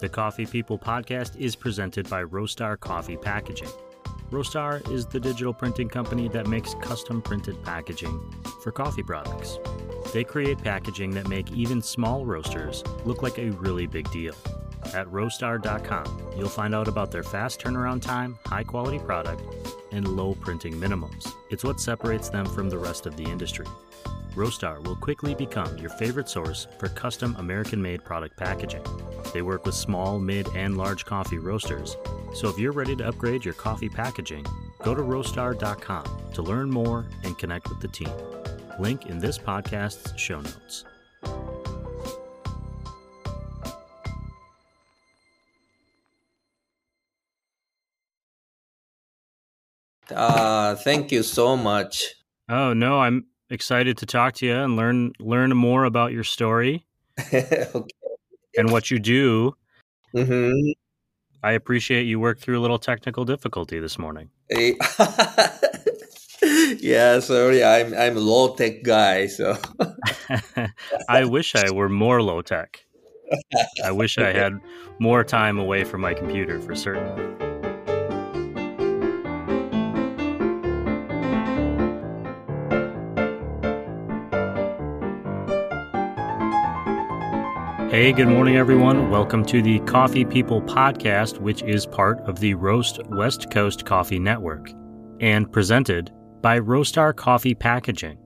The Coffee People podcast is presented by Roastar Coffee Packaging. Roastar is the digital printing company that makes custom printed packaging for coffee products. They create packaging that make even small roasters look like a really big deal. At roastar.com, you'll find out about their fast turnaround time, high quality product, and low printing minimums. It's what separates them from the rest of the industry. Roastar will quickly become your favorite source for custom American made product packaging. They work with small, mid, and large coffee roasters, so if you're ready to upgrade your coffee packaging, go to roastar.com to learn more and connect with the team. Link in this podcast's show notes. Uh, thank you so much. Oh no, I'm excited to talk to you and learn learn more about your story okay. And what you do. hmm I appreciate you worked through a little technical difficulty this morning. yeah, sorry, I'm I'm a low tech guy, so I wish I were more low tech. I wish I had more time away from my computer for certain. Hey, good morning, everyone. Welcome to the Coffee People podcast, which is part of the Roast West Coast Coffee Network and presented by Roastar Coffee Packaging.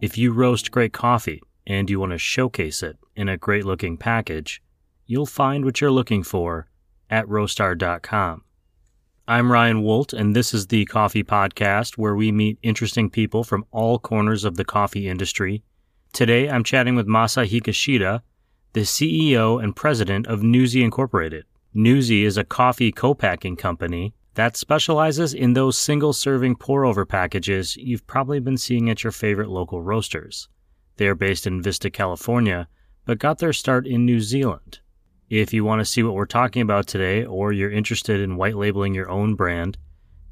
If you roast great coffee and you want to showcase it in a great looking package, you'll find what you're looking for at roastar.com. I'm Ryan Woldt, and this is the Coffee Podcast where we meet interesting people from all corners of the coffee industry. Today, I'm chatting with Masa Higashida, the CEO and president of NuZee Incorporated. NuZee is a coffee co-packing company that specializes in those single-serving pour-over packages you've probably been seeing at your favorite local roasters. They are based in Vista, California, but got their start in New Zealand. If you want to see what we're talking about today or you're interested in white labeling your own brand,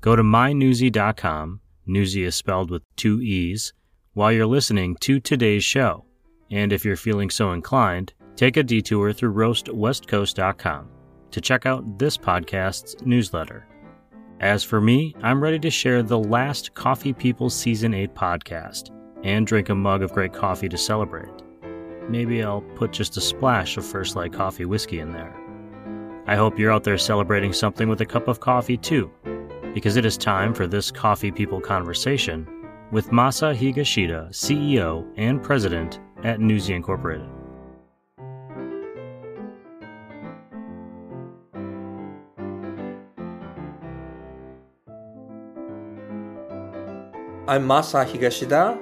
go to mynuzee.com. NuZee is spelled with two E's while you're listening to today's show. And if you're feeling so inclined, take a detour through roastwestcoast.com to check out this podcast's newsletter. As for me, I'm ready to share the last Coffee People Season 8 podcast and drink a mug of great coffee to celebrate. Maybe I'll put just a splash of First Light Coffee whiskey in there. I hope you're out there celebrating something with a cup of coffee too, because it is time for this Coffee People conversation with Masa Higashida, CEO and President at NuZee Incorporated. I'm Masa Higashida,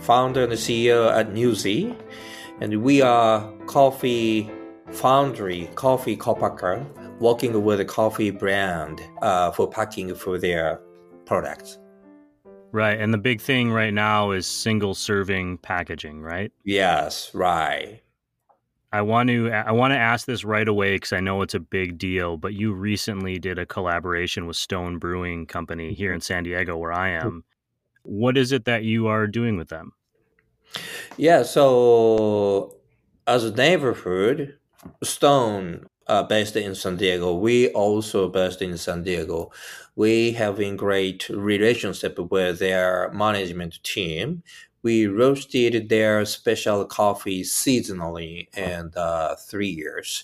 founder and CEO at NuZee, and we are coffee foundry, coffee co-packer, working with a coffee brand uh, for packing for their products. Right. And the big thing right now is single serving packaging, right? Yes, right. I want to I want to ask this right away because I know it's a big deal. But you recently did a collaboration with Stone Brewing Company here in San Diego, where I am. What is it that you are doing with them? Yeah, so as a neighborhood, Stone uh, based in San Diego, we also based in San Diego. We have a great relationship with their management team. We roasted their special coffee seasonally and uh, three years.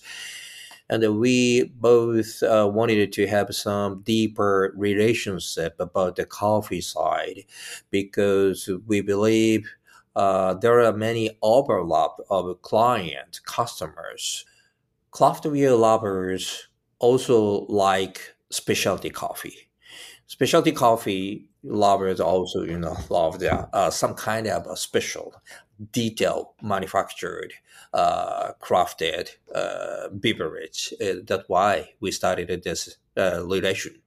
And we both uh, wanted to have some deeper relationship about the coffee side because we believe uh, there are many overlap of client customers. Craft beer lovers also like specialty coffee. Specialty coffee lovers also, you know, love the, uh, some kind of a special, detail manufactured, uh, crafted uh, beverage. Uh, that's why we started this uh, relation.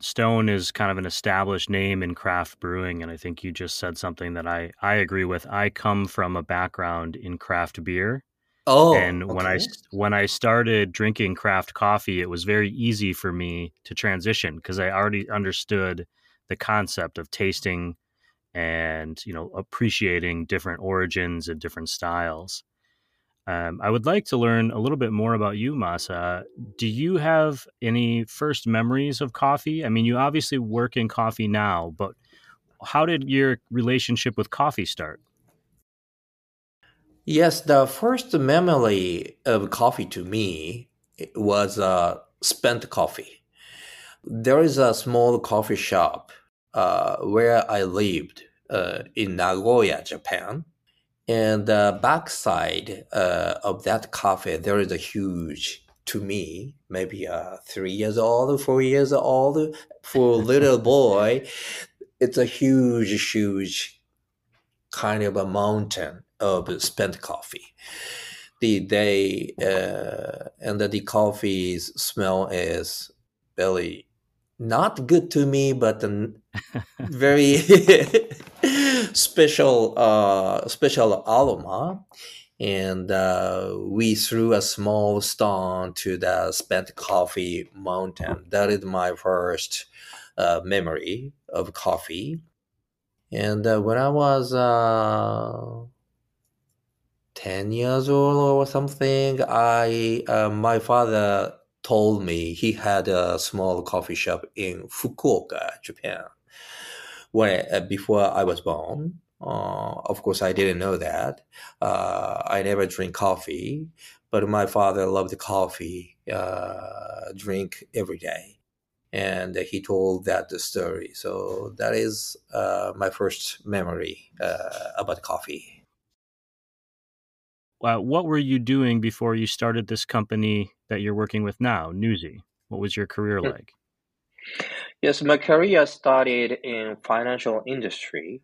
Stone is kind of an established name in craft brewing, and I think you just said something that I I agree with. I come from a background in craft beer, Oh, and when I when I started drinking craft coffee, it was very easy for me to transition because I already understood the concept of tasting and you know appreciating different origins and different styles. Um, I would like to learn a little bit more about you, Masa. Do you have any first memories of coffee? I mean, you obviously work in coffee now, but how did your relationship with coffee start? Yes, the first memory of coffee to me was uh, spent coffee. There is a small coffee shop uh, where I lived uh, in Nagoya, Japan and the backside uh, of that cafe, there is a huge, to me, maybe uh, three years old, four years old, for a little boy, it's a huge, huge kind of a mountain of spent coffee. The they uh, and the, the coffee's smell is really not good to me, but very special uh, special aroma. And uh, we threw a small stone to the spent coffee mountain. That is my first uh, memory of coffee. And uh, when I was uh, 10 years old or something, I uh, my father told me he had a small coffee shop in Fukuoka, Japan, when uh, before I was born. Uh, of course, I didn't know that. Uh, I never drink coffee, but my father loved coffee, uh, drink every day, and he told that the story. So that is uh, my first memory uh, about coffee what were you doing before you started this company that you're working with now, NuZee? What was your career hmm. like? Yes, my career started in financial industry.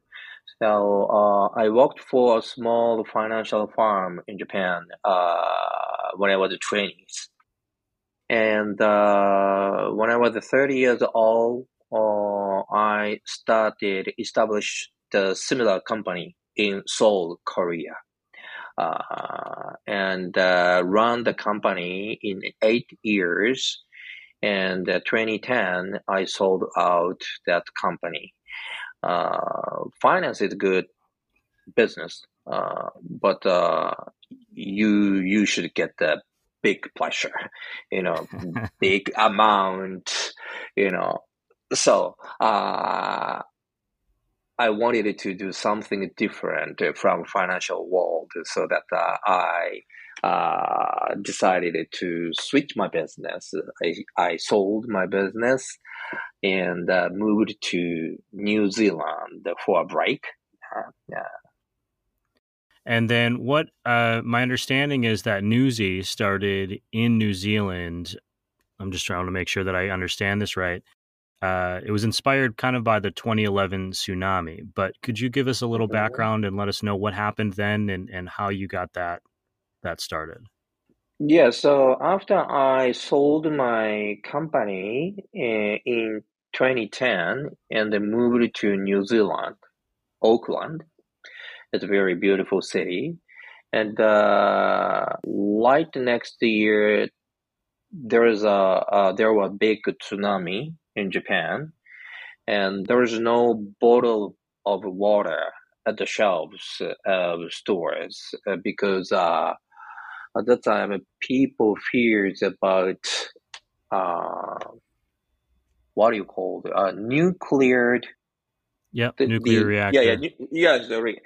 So uh, I worked for a small financial firm in Japan uh, when I was a trainee. And uh, when I was 30 years old, uh, I started establish the similar company in Seoul, Korea uh, and uh, run the company in eight years. And uh, 2010, I sold out that company. Uh, finance is good business, uh, but uh, you you should get the big pleasure, you know, big amount, you know. So uh, I wanted to do something different from financial world so that uh, I uh, decided to switch my business. I, I sold my business and uh, moved to New Zealand for a break. Uh, yeah. And then what uh, my understanding is that NuZee started in New Zealand. I'm just trying to make sure that I understand this right uh, it was inspired kind of by the 2011 tsunami. But could you give us a little background and let us know what happened then and, and how you got that that started? Yeah, so after I sold my company eh, in 2010 and moved to New Zealand, Auckland, it's a very beautiful city. And uh, right next year, there is a uh, there was a big tsunami in Japan, and there was no bottle of water at the shelves of stores uh, because uh, at that time people feared about uh, what do you call it? Uh, nuclear. Yeah, nuclear the, reactor. Yeah, yeah, yes,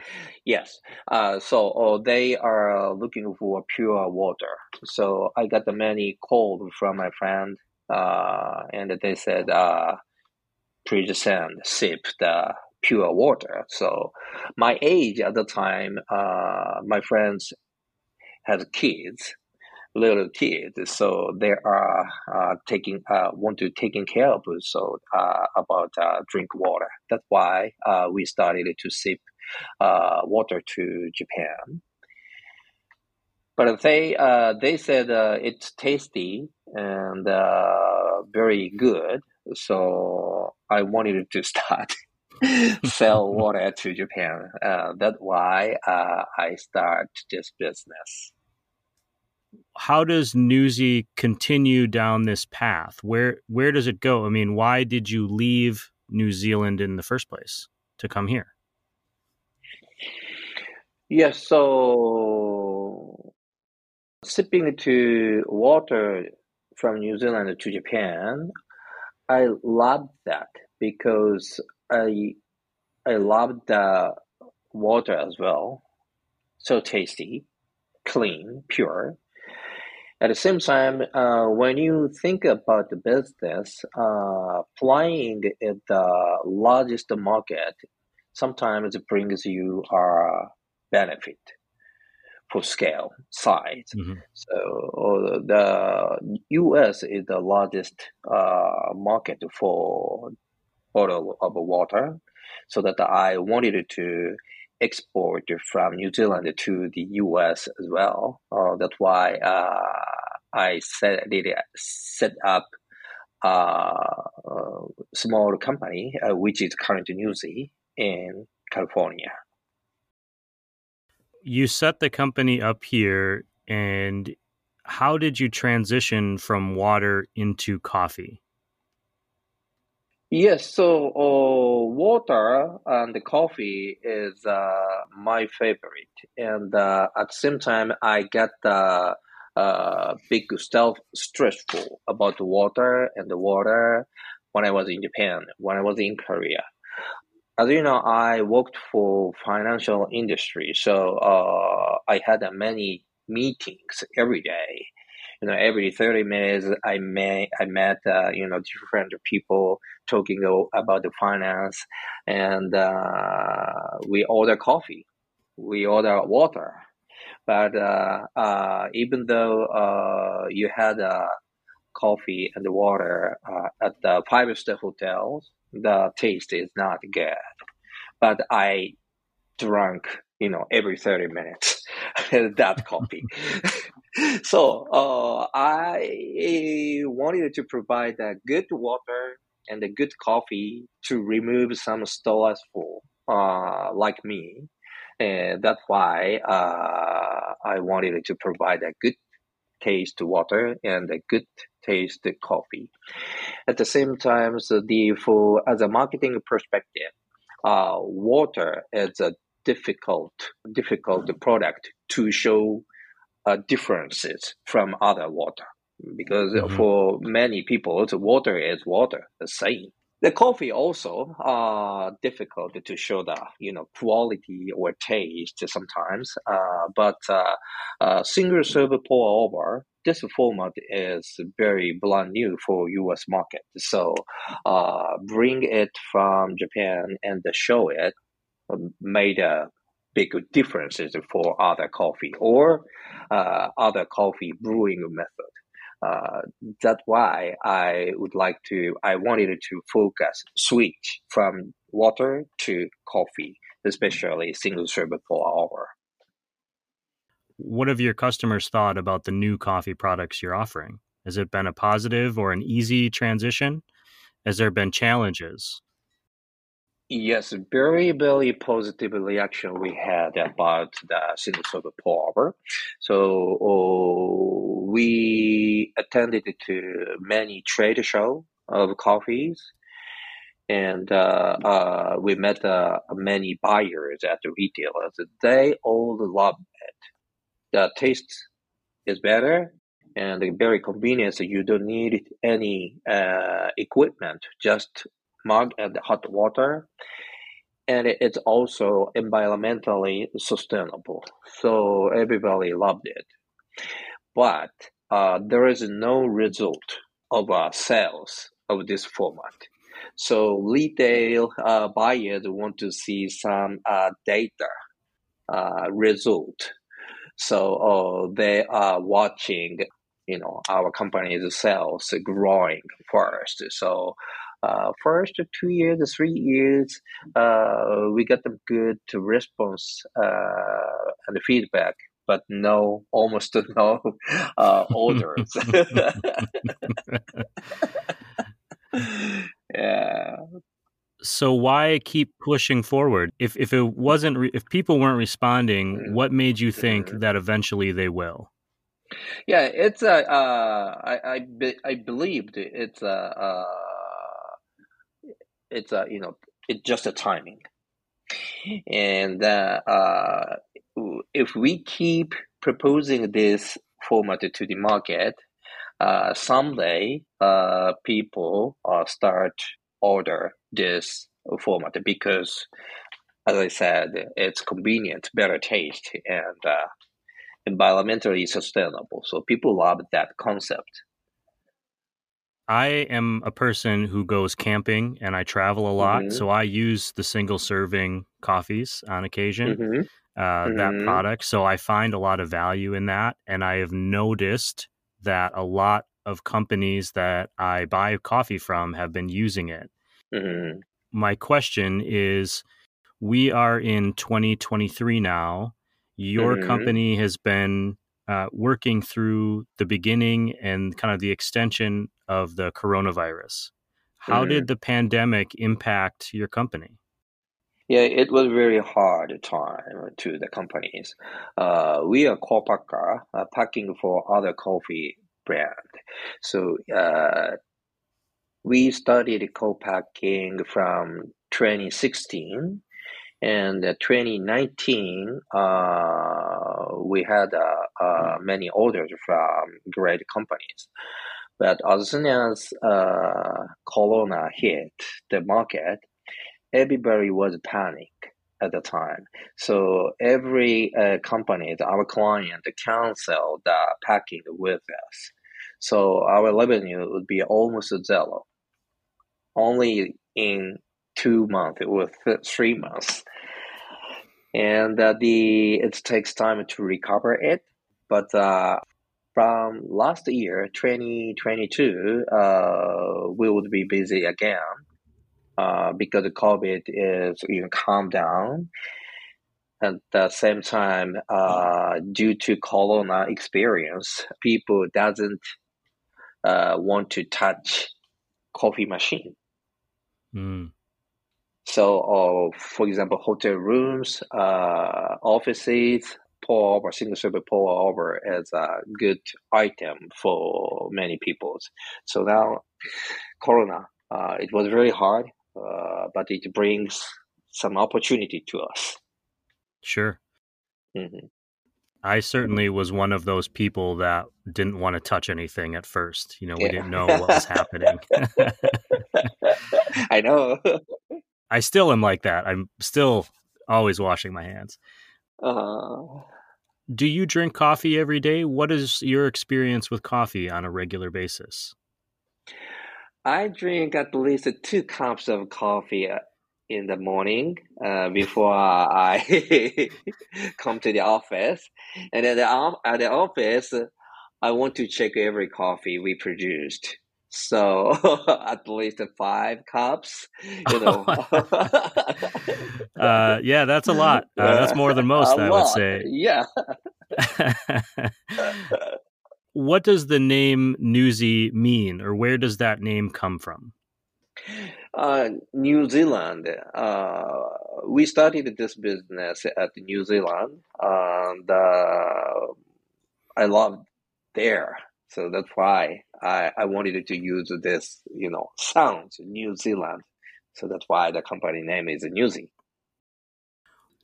yes. Uh, so uh, they are looking for pure water. So I got the many calls from my friend uh, and they said, uh, please send, sip the pure water. So my age at the time, uh, my friends had kids, little kids, so they are uh, taking uh, want to taking care of so uh, about uh, drink water. That's why uh, we started to ship uh, water to Japan. But they they said it's tasty and very good. So I wanted to start sell water to Japan. That's why I start this business. How does NuZee continue down this path? Where where does it go? I mean, why did you leave New Zealand in the first place to come here? Yes, so shipping to water from New Zealand to Japan, I loved that because I I love the water as well. So tasty, clean, pure. At the same time, uh, when you think about the business, uh, flying is the largest market sometimes it brings you a benefit for scale, size. Mm-hmm. So the U.S. is the largest uh, market for bottle of water, so that I wanted to export from New Zealand to the U.S. as well. Uh, that's why uh, I set did set up a, small company, uh, which is Current NuZee in California. You set the company up here, and how did you transition from water into coffee? Yes, so uh, water and coffee is uh, my favorite, and uh, at the same time, I get the uh, big self stressful about the water and the water when I was in Japan, when I was in Korea as you know, I worked for financial industry, so uh, I had many meetings every day. You know, every thirty minutes, I met I met uh, you know different people talking about the finance, and uh, we order coffee, we order water, but uh, uh, even though you had coffee and water at the five star hotels the taste is not good. But I drank, you know, every 30 minutes that coffee. so uh, I wanted to provide a good water and a good coffee to remove some stressful, uh, like me. And that's why uh, I wanted to provide a good taste water and a good taste coffee. At the same time, so the for as a marketing perspective, uh, water is a difficult difficult product to show uh, differences from other water because mm-hmm. for many people, the water is water, the same. The coffee also uh, difficult to show the you know quality or taste sometimes, uh, but uh, uh single serve pour over this format is very brand new for U.S. market. So uh, bring it from Japan and show it um, made a big differences for other coffee or uh, other coffee brewing method. Uh, that's why I would like to. I wanted to focus switch from water to coffee, especially single serve pour over. What have your customers thought about the new coffee products you're offering? Has it been a positive or an easy transition? Has there been challenges? Yes, very, very positive reaction we had about the serve pour over. So uh, we attended to many trade show of coffees, and uh, uh, we met uh, many buyers at the retailers. They all love it the taste is better and very convenient. So you don't need any uh, equipment, just mug and hot water. And it's also environmentally sustainable. So everybody loved it. But uh, there is no result of uh, sales of this format. So retail uh, buyers want to see some uh, data uh, result so uh, they are watching, you know, our company's sales growing first. So uh, first two years, three years, uh, we got a good response uh, and feedback, but no, almost no uh, orders. yeah, so why keep pushing forward? If if it wasn't re- if people weren't responding, mm-hmm. what made you think mm-hmm. that eventually they will? Yeah, it's a. Uh, I I, be, I believed it's a. It's a you know it's just a timing, and uh, uh, if we keep proposing this format to the market, uh, someday uh, people uh, start order this format because, as I said, it's convenient, better taste, and uh, environmentally sustainable. So people love that concept. I am a person who goes camping and I travel a lot, Mhm. so I use the single serving coffees on occasion. hmm uh, that Mhm. product. So I find a lot of value in that. And I have noticed that a lot of companies that I buy coffee from have been using it. hmm My question is we are in 2023 now. Your Mhm. company has been uh, working through the beginning and kind of the extension of the coronavirus. How Mhm. did the pandemic impact your company? Yeah, it was very hard time to the companies. Uh, we are co-packer, uh, packing for other coffee brand. So uh, we started co-packing from 2016, and uh, 2019 uh, we had uh, many orders from great companies. But as soon as Corona hit the market, everybody was panic at the time. So every uh, company, our client, canceled the packing with us. So our revenue would be almost zero. Only in two months or th- three months, and uh, the it takes time to recover it. But uh, from last year, 2022, uh, we would be busy again uh, because COVID is you know, calm down. At the same time, uh, due to Corona experience, people doesn't uh, want to touch coffee machine. Mm, So, uh, for example, hotel rooms, uh, offices, pour over, single serve pour over is a good item for many people. So now, Corona, uh, it was very hard, uh, but it brings some opportunity to us. sure. hmm I certainly was one of those people that didn't want to touch anything at first. You know, we Yeah. didn't know what was happening. I know. I still am like that. I'm still always washing my hands. uh, Do you drink coffee every day? What is your experience with coffee on a regular basis? I drink at least two cups of coffee uh, in the morning uh, before I come to the office. And at the, at the office, I want to check every coffee we produced. So at least five cups, you know. Uh, yeah, that's a lot. Uh, that's more than most, A I would say. Yeah. what does the name NuZee mean, or where does that name come from? Uh, New Zealand. Uh, we started this business at New Zealand, and uh, I love there. So that's why I, I wanted to use this, you know, sounds New Zealand. So that's why the company name is NuZee.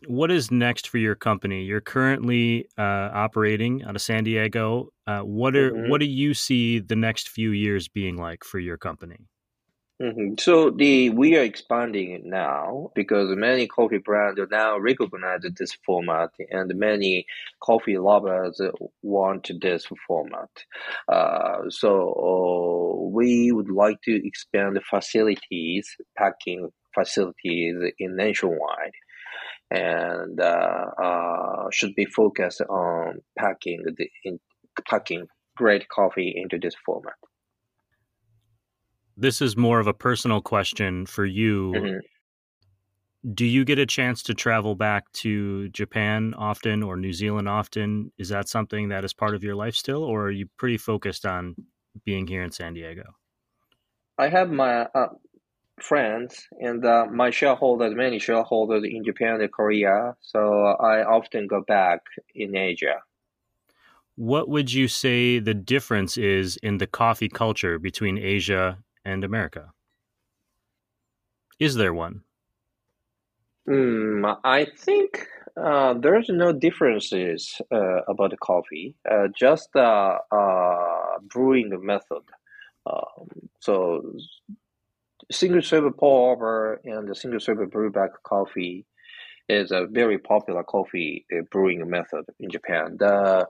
What is next for your company? You're currently uh, operating out of San Diego. Uh, what are Mhm. what do you see the next few years being like for your company? Hmm So the we are expanding now because many coffee brands now recognize this format, and many coffee lovers want this format. Uh, so uh, we would like to expand the facilities, packing facilities in nationwide, and uh, uh, should be focused on packing the in, packing great coffee into this format. This is more of a personal question for you. Mhm. Do you get a chance to travel back to Japan often or New Zealand often? Is that something that is part of your life still, or are you pretty focused on being here in San Diego? I have my uh, friends and uh, my shareholders, many shareholders in Japan and Korea, so I often go back in Asia. What would you say the difference is in the coffee culture between Asia and America? Is there one? Hmm, I think Uh, there's no differences uh, about coffee, uh, just the uh, brewing method. Um, so single serve pour over and the single serve brew back coffee is a very popular coffee uh, brewing method in Japan. The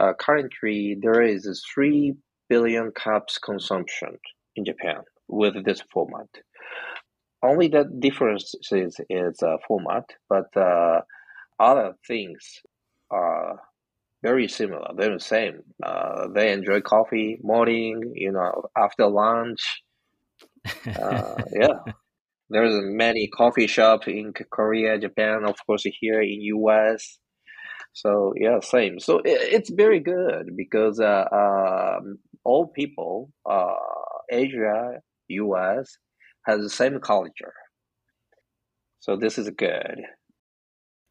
uh, currently there is three billion cups consumption in Japan with this format. Only the difference is is uh, format, but uh, other things are very similar. They're the same. Uh, they enjoy coffee morning, you know, after lunch. Uh, yeah, there's many coffee shops in Korea, Japan, of course, here in US. So yeah, same. So it, it's very good because uh, um, all people, uh, Asia, US, has the same culture. So this is good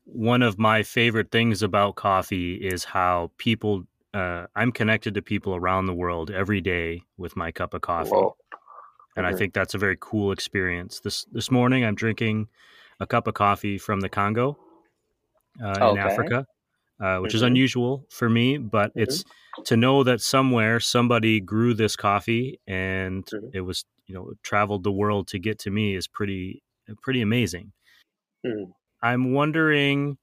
one of my favorite things about coffee is how people uh, I'm connected to people around the world every day with my cup of coffee. Whoa. And I think that's a very cool experience. This this morning I'm drinking a cup of coffee from the Congo uh, okay. in Africa, uh, which mm-hmm. is unusual for me, but mm-hmm. it's to know that somewhere somebody grew this coffee and mm-hmm. it was, you know, traveled the world to get to me is pretty pretty amazing. Mm. I'm wondering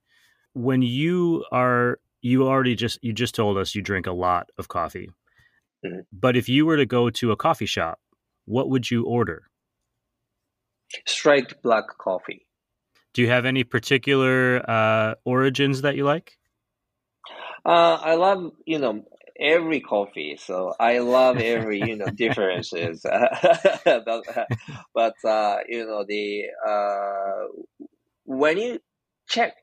when you are you already just you just told us you drink a lot of coffee. Mm-hmm. But if you were to go to a coffee shop, what would you order? Straight black coffee. Do you have any particular uh, origins that you like? Uh, I love, you know, every coffee. So I love every, you know, differences. but, but uh, you know, the uh, when you check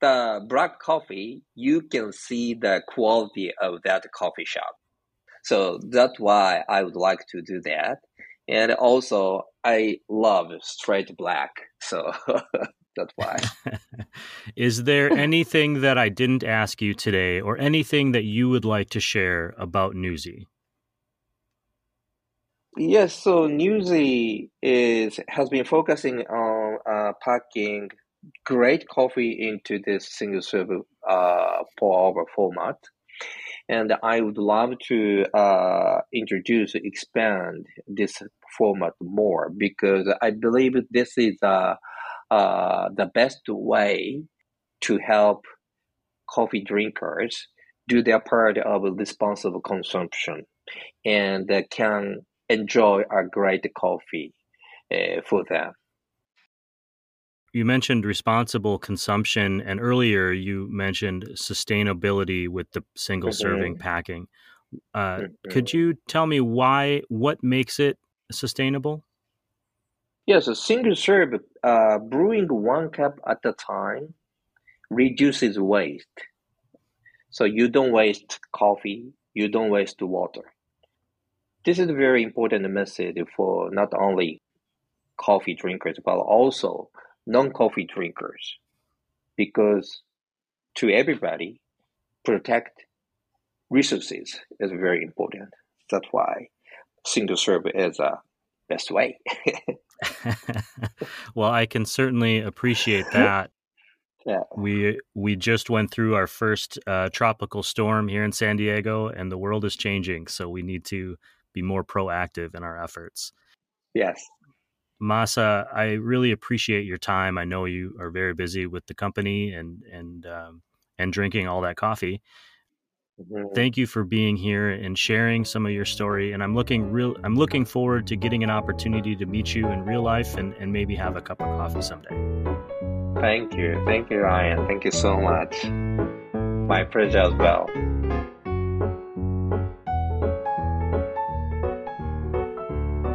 the black coffee, you can see the quality of that coffee shop. So that's why I would like to do that. And also, I love straight black. So that's why. Is there anything that I didn't ask you today or anything that you would like to share about NuZee? Yes, so NuZee is has been focusing on uh, packing great coffee into this single serve uh, pour over format, and I would love to uh, introduce expand this format more because I believe this is uh, uh, the best way to help coffee drinkers do their part of responsible consumption and can enjoy a great coffee uh, for them. You mentioned responsible consumption, and earlier you mentioned sustainability with the single serving mm-hmm. packing. Uh, mm-hmm. Could you tell me why, what makes it sustainable? Yes, a single serve, uh, brewing one cup at a time reduces waste. So you don't waste coffee, you don't waste water. This is a very important message for not only coffee drinkers, but also non-coffee drinkers. Because to everybody, protect resources is very important. That's why single serve is a best way. well, I can certainly appreciate that. Yeah. We we just went through our first uh, tropical storm here in San Diego, and the world is changing. So we need to be more proactive in our efforts. Yes. Masa, I really appreciate your time. I know you are very busy with the company and and um, and drinking all that coffee. Mm-hmm. Thank you for being here and sharing some of your story. And I'm looking real. I'm looking forward to getting an opportunity to meet you in real life and and maybe have a cup of coffee someday. Thank you, thank you, Ryan. Thank you so much. My pleasure as well.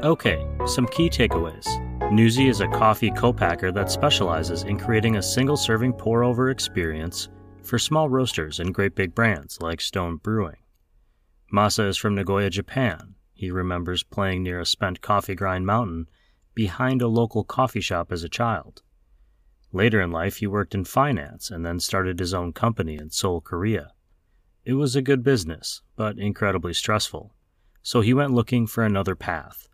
Okay, some key takeaways. NuZee is a coffee co-packer that specializes in creating a single-serving pour-over experience for small roasters and great big brands like Stone Brewing. Masa is from Nagoya, Japan. He remembers playing near a spent coffee grind mountain behind a local coffee shop as a child. Later in life, he worked in finance and then started his own company in Seoul, Korea. It was a good business, but incredibly stressful, so he went looking for another path.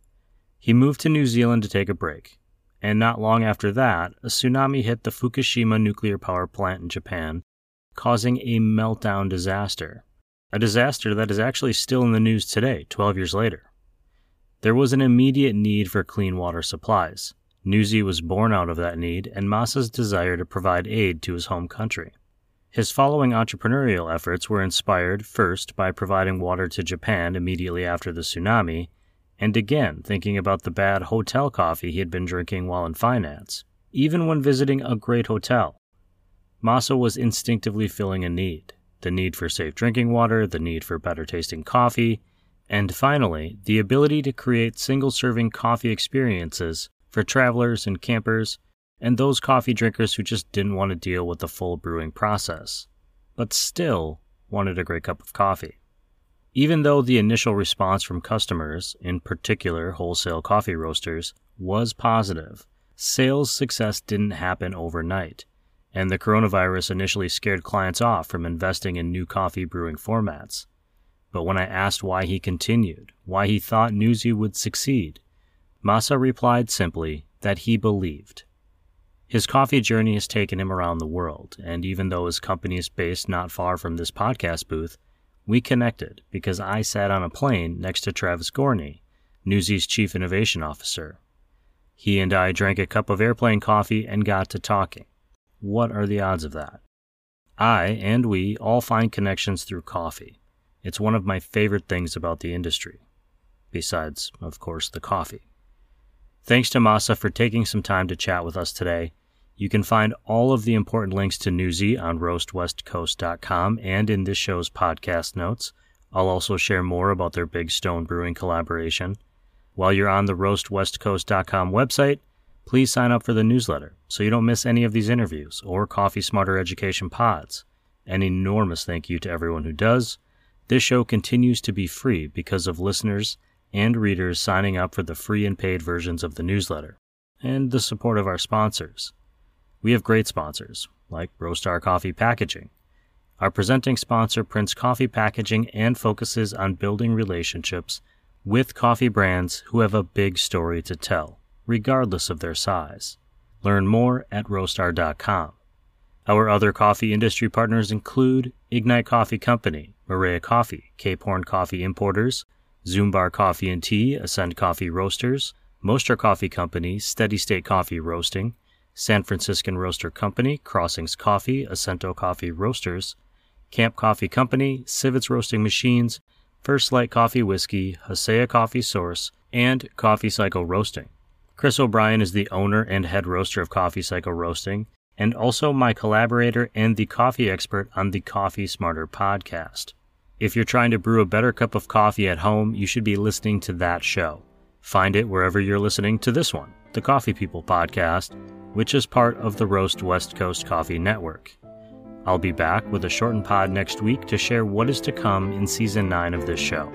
He moved to New Zealand to take a break. and not long after that, a tsunami hit the Fukushima nuclear power plant in Japan, causing a meltdown disaster. A disaster that is actually still in the news today, 12 years later. There was an immediate need for clean water supplies. NuZee was born out of that need and Masa's desire to provide aid to his home country. His following entrepreneurial efforts were inspired first by providing water to Japan immediately after the tsunami, and again thinking about the bad hotel coffee he had been drinking while in finance, even when visiting a great hotel. Masa was instinctively filling a need the need for safe drinking water, the need for better tasting coffee, and finally, the ability to create single serving coffee experiences for travelers and campers and those coffee drinkers who just didn't want to deal with the full brewing process, but still wanted a great cup of coffee. Even though the initial response from customers, in particular wholesale coffee roasters, was positive, sales success didn't happen overnight, and the coronavirus initially scared clients off from investing in new coffee brewing formats. But when I asked why he continued, why he thought NuZee would succeed, Masa replied simply that he believed. His coffee journey has taken him around the world, and even though his company is based not far from this podcast booth, we connected because I sat on a plane next to Travis Gorney, NuZee's chief innovation officer. He and I drank a cup of airplane coffee and got to talking. What are the odds of that? I and we all find connections through coffee. It's one of my favorite things about the industry, besides, of course, the coffee. Thanks to Masa for taking some time to chat with us today. You can find all of the important links to NuZee on roastwestcoast.com and in this show's podcast notes. I'll also share more about their Big Stone Brewing collaboration. While you're on the roastwestcoast.com website, please sign up for the newsletter so you don't miss any of these interviews or Coffee Smarter Education pods. An enormous thank you to everyone who does. This show continues to be free because of listeners and readers signing up for the free and paid versions of the newsletter, and the support of our sponsors. We have great sponsors, like Roastar Coffee Packaging. Our presenting sponsor prints coffee packaging and focuses on building relationships with coffee brands who have a big story to tell, regardless of their size. Learn more at roastar.com. Our other coffee industry partners include Ignite Coffee Company, Maria Coffee, Cape Horn Coffee Importers, Zumbar Coffee and Tea, Ascend Coffee Roasters, Moster Coffee Company, Steady State Coffee Roasting, San Franciscan Roaster Company, Crossings Coffee, Acento Coffee Roasters, Camp Coffee Company, Sivetz Roasting Machines, First Light Coffee Whiskey, Hasea Coffee Source, and Coffee Cycle Roasting. Chris O'Brien is the owner and head roaster of Coffee Cycle Roasting, and also my collaborator and the coffee expert on the Coffee Smarter podcast. If you're trying to brew a better cup of coffee at home, you should be listening to that show. Find it wherever you're listening to this one, the Coffee People Podcast, which is part of the Roast West Coast Coffee Network. I'll be back with a shortened pod next week to share what is to come in season 9 of this show,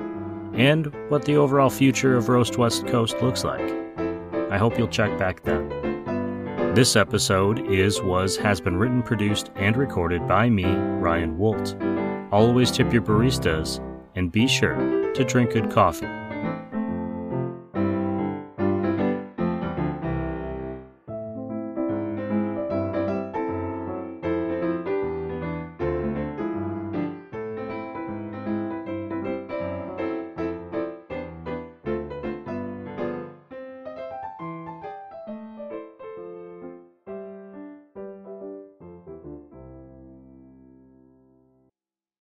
and what the overall future of Roast West Coast looks like. I hope you'll check back then. This episode is, was, has been written, produced, and recorded by me, Ryan Woldt. Always tip your baristas and be sure to drink good coffee.